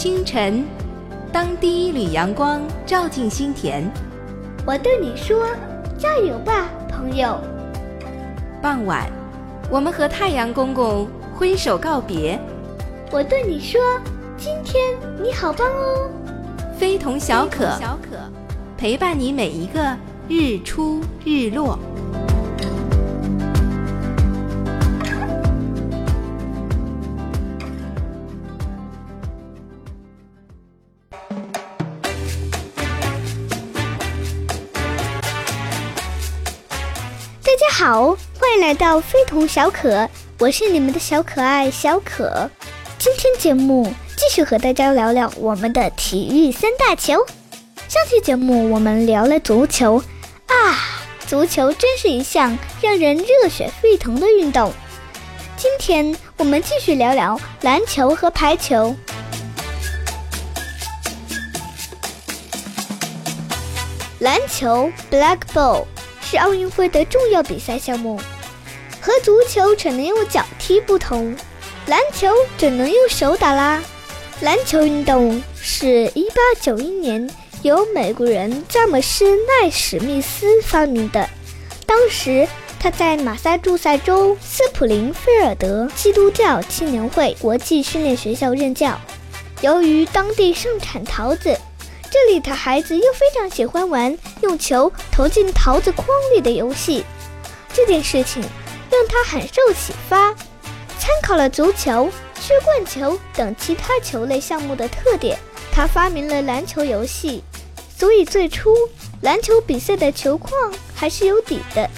清晨，当第一缕阳光照进心田，我对你说：“加油吧，朋友。”傍晚，我们和太阳公公挥手告别，我对你说：“今天你好棒哦。”非同小可，小可陪伴你每一个日出日落。好，欢迎来到非同小可，我是你们的小可爱小可。今天节目继续和大家聊聊我们的体育三大球。上期节目我们聊了足球，啊，足球真是一项让人热血沸腾的运动。今天我们继续聊聊篮球和排球。篮球 （Black Ball）。是奥运会的重要比赛项目，和足球只能用脚踢不同，篮球只能用手打啦。篮球运动是一八九一年由美国人詹姆斯·奈史密斯发明的，当时他在马萨诸塞州斯普林菲尔德基督教青年会国际训练学校任教。由于当地盛产桃子。这里的孩子又非常喜欢玩用球投进桃子筐里的游戏，这件事情让他很受启发，参考了足球、曲棍球等其他球类项目的特点，他发明了篮球游戏。所以最初篮球比赛的球框还是有底的，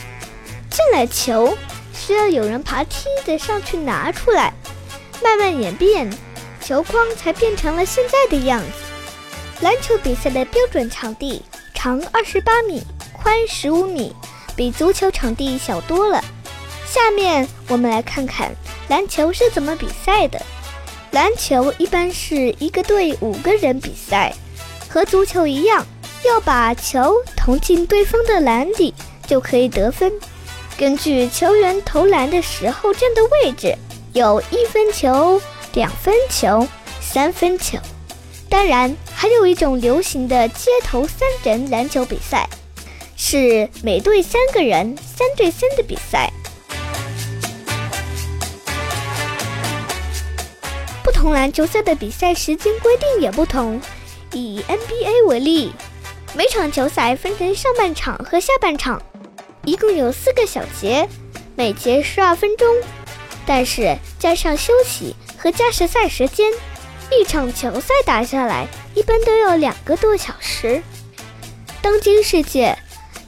进了球需要有人爬梯子上去拿出来，慢慢演变，球框才变成了现在的样子。篮球比赛的标准场地长二十八米，宽十五米，比足球场地小多了。下面我们来看看篮球是怎么比赛的。篮球一般是一个队五个人比赛，和足球一样，要把球投进对方的篮底就可以得分。根据球员投篮的时候站的位置，有一分球、两分球、三分球。当然，还有一种流行的街头三人篮球比赛，是每队三个人，三对三的比赛。不同篮球赛的比赛时间规定也不同。以 NBA 为例，每场球赛分成上半场和下半场，一共有四个小节，每节十二分钟，但是加上休息和加时赛时间。一场球赛打下来，一般都要两个多小时。当今世界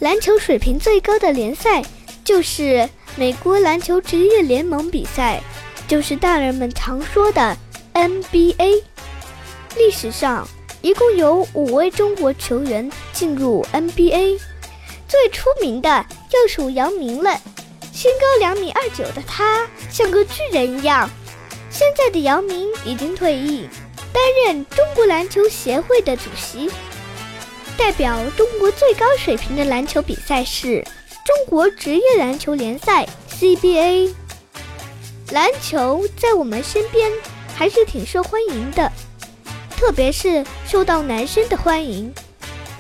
篮球水平最高的联赛，就是美国篮球职业联盟比赛，就是大人们常说的 NBA。历史上一共有五位中国球员进入 NBA，最出名的要数姚明了。身高两米二九的他，像个巨人一样。现在的姚明已经退役，担任中国篮球协会的主席，代表中国最高水平的篮球比赛是中国职业篮球联赛 CBA。篮球在我们身边还是挺受欢迎的，特别是受到男生的欢迎。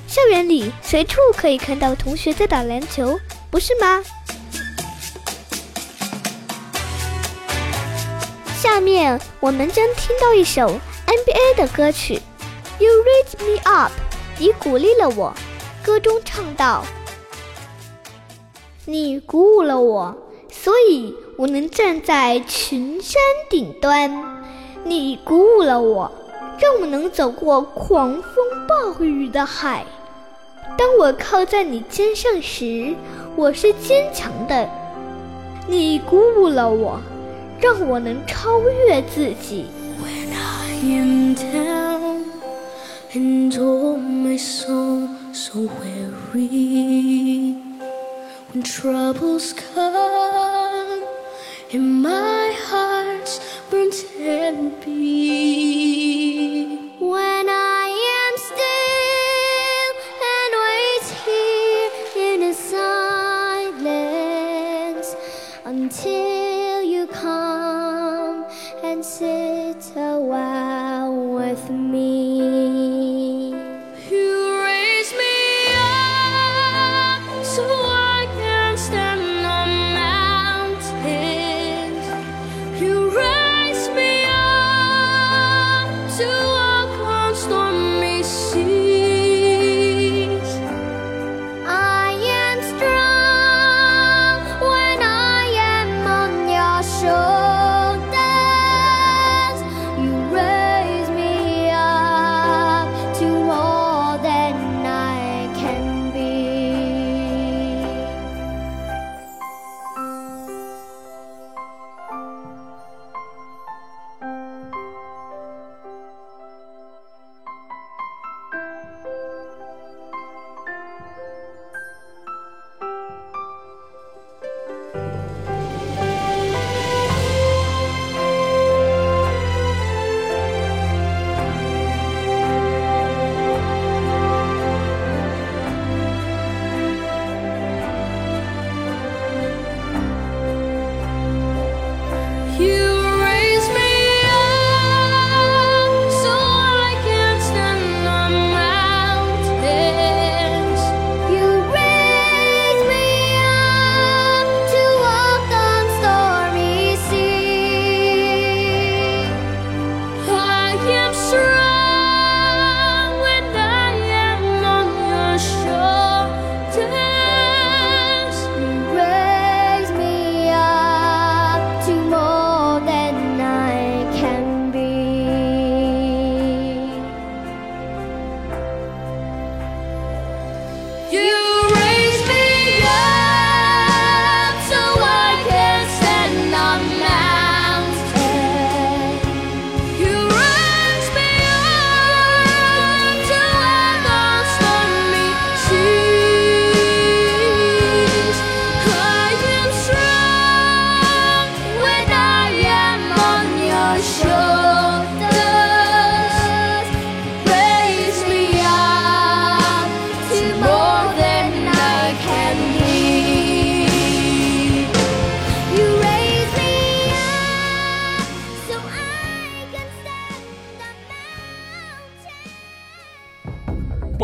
校园里随处可以看到同学在打篮球，不是吗？下面我们将听到一首 A 的歌曲《You Raise Me Up》，你鼓励了我。歌中唱道：“你鼓舞了我，所以我能站在群山顶端。你鼓舞了我，让我能走过狂风暴雨的海。当我靠在你肩上时，我是坚强的。你鼓舞了我。”让我能超越自己。I down and oh my soul so weary, when troubles come and my heart burns empty, when I am still and wait here in a silence until you come and sit a while with me.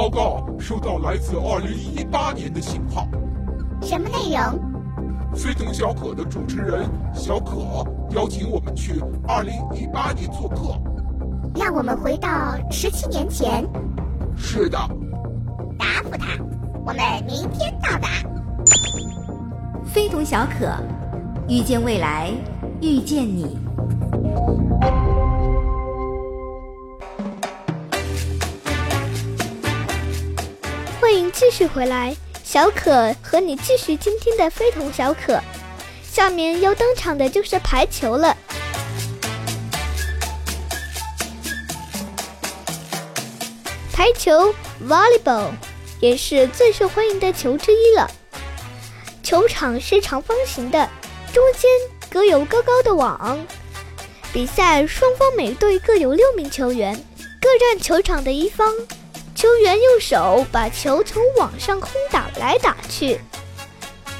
报告收到来自2018年的信号，什么内容？非同小可的主持人小可邀请我们去2018年做客。让我们回到十七年前，是的，答复他。我们明天到达。非同小可，遇见未来，遇见你。续回来，小可和你继续今天的非同小可。下面要登场的就是排球了。排球 （volleyball） 也是最受欢迎的球之一了。球场是长方形的，中间隔有高高的网。比赛双方每队各有六名球员，各占球场的一方。球员用手把球从网上空打来打去。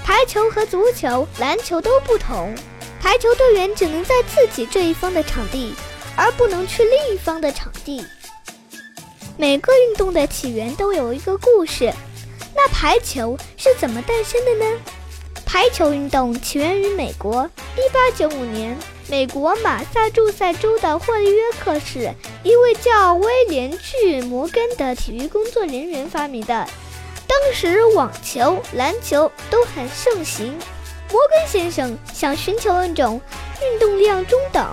排球和足球、篮球都不同，排球队员只能在自己这一方的场地，而不能去另一方的场地。每个运动的起源都有一个故事，那排球是怎么诞生的呢？排球运动起源于美国，1895年，美国马萨诸塞州的霍约克市一位叫威廉巨摩根的体育工作人员发明的。当时网球、篮球都很盛行。摩根先生想寻求一种运动量中等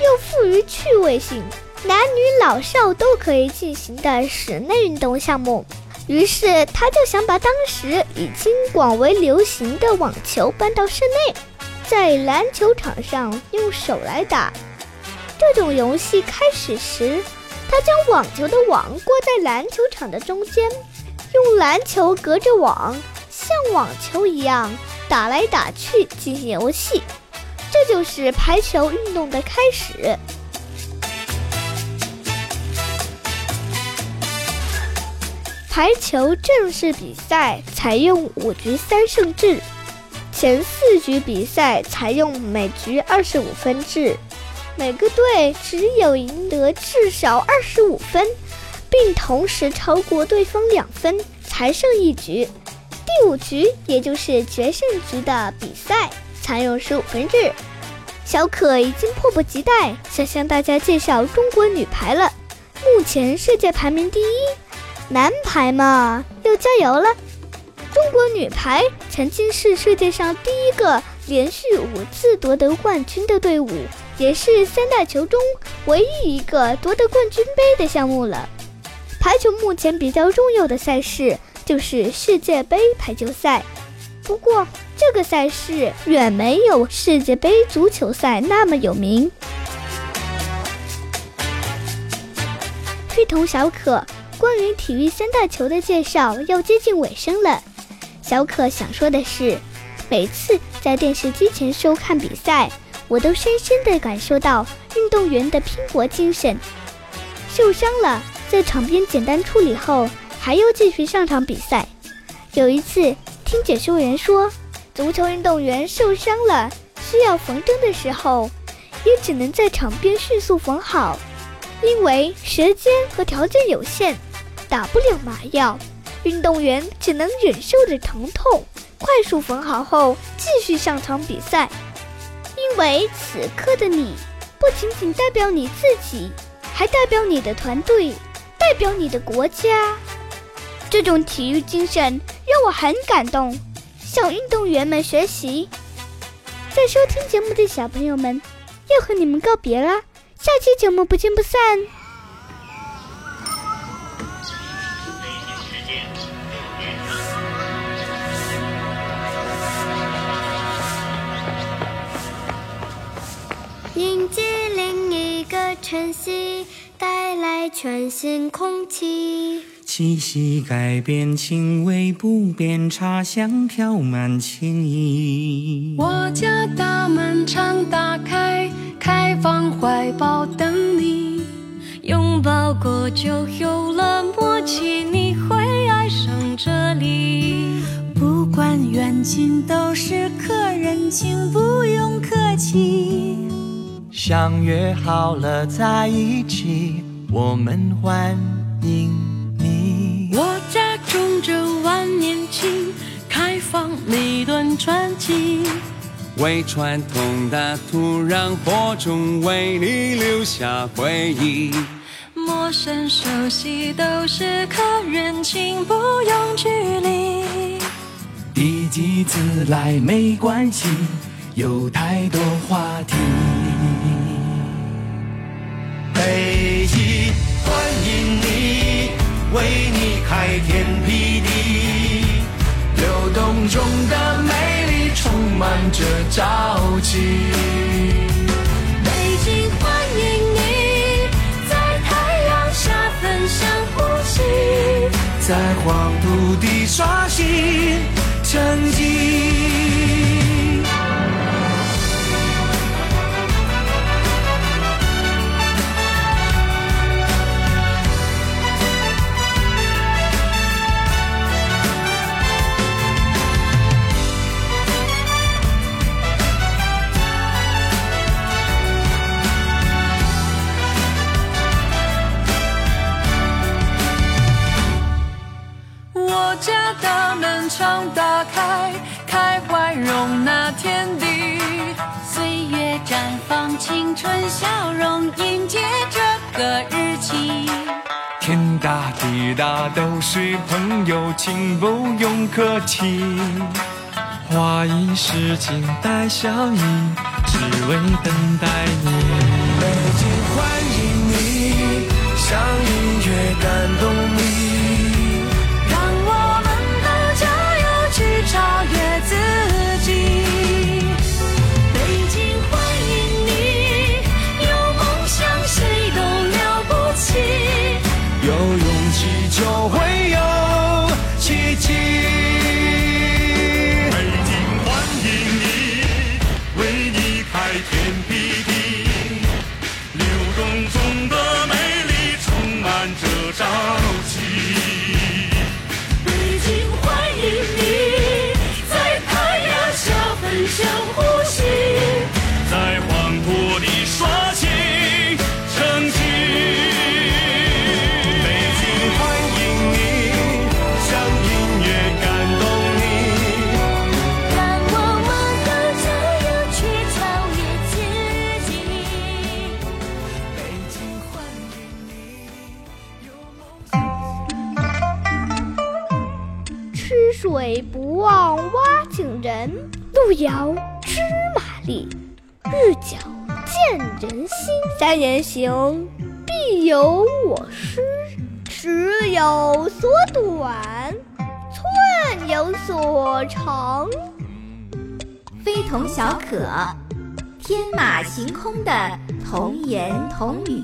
又富于趣味性、男女老少都可以进行的室内运动项目。于是他就想把当时已经广为流行的网球搬到室内，在篮球场上用手来打。这种游戏开始时，他将网球的网挂在篮球场的中间，用篮球隔着网，像网球一样打来打去进行游戏。这就是排球运动的开始。排球正式比赛采用五局三胜制，前四局比赛采用每局二十五分制，每个队只有赢得至少二十五分，并同时超过对方两分才胜一局。第五局，也就是决胜局的比赛，采用十五分制。小可已经迫不及待想向大家介绍中国女排了。目前世界排名第一，男排嘛要加油了。中国女排曾经是世界上第一个连续五次夺得冠军的队伍，也是三大球中唯一一个夺得冠军杯的项目了。排球目前比较重要的赛事就是世界杯排球赛，不过这个赛事远没有世界杯足球赛那么有名。非同小可，关于体育三大球的介绍要接近尾声了。小可想说的是，每次在电视机前收看比赛，我都深深地感受到运动员的拼搏精神。受伤了，在场边简单处理后，还要继续上场比赛。有一次听解说员说，足球运动员受伤了需要缝针的时候，也只能在场边迅速缝好，因为时间和条件有限，打不了麻药。运动员只能忍受着疼痛，快速缝好后继续上场比赛。因为此刻的你，不仅仅代表你自己，还代表你的团队，代表你的国家。这种体育精神让我很感动，向运动员们学习。在收听节目的小朋友们，要和你们告别啦！下期节目不见不散。迎接另一个晨曦，带来全新空气。气息改变，情味不变，茶香飘满情意。我家大门常打开，开放怀抱等你。拥抱过就有了默契，你会爱上这里。不管远近，都是客人，请不用客气。相约好了在一起，我们欢迎你。我家种着万年青，开放每段传奇。为传统的土壤播种，为你留下回忆。陌生熟悉都是客人，请不用距离。第几次来没关系，有太多话题。北极欢迎你，为你开天辟地，流动中的美丽充满着朝气。北京欢迎你，在太阳下分享呼吸。在黄土地刷新成绩。笑容，迎接这个日期。天大地大都是朋友，请不用客气。花一世情带笑意，只为等待你。北京欢迎你，像音乐感动遥知马力，日久见人心。三人行，必有我师。尺有所短，寸有所长。非同小可，天马行空的童言童语。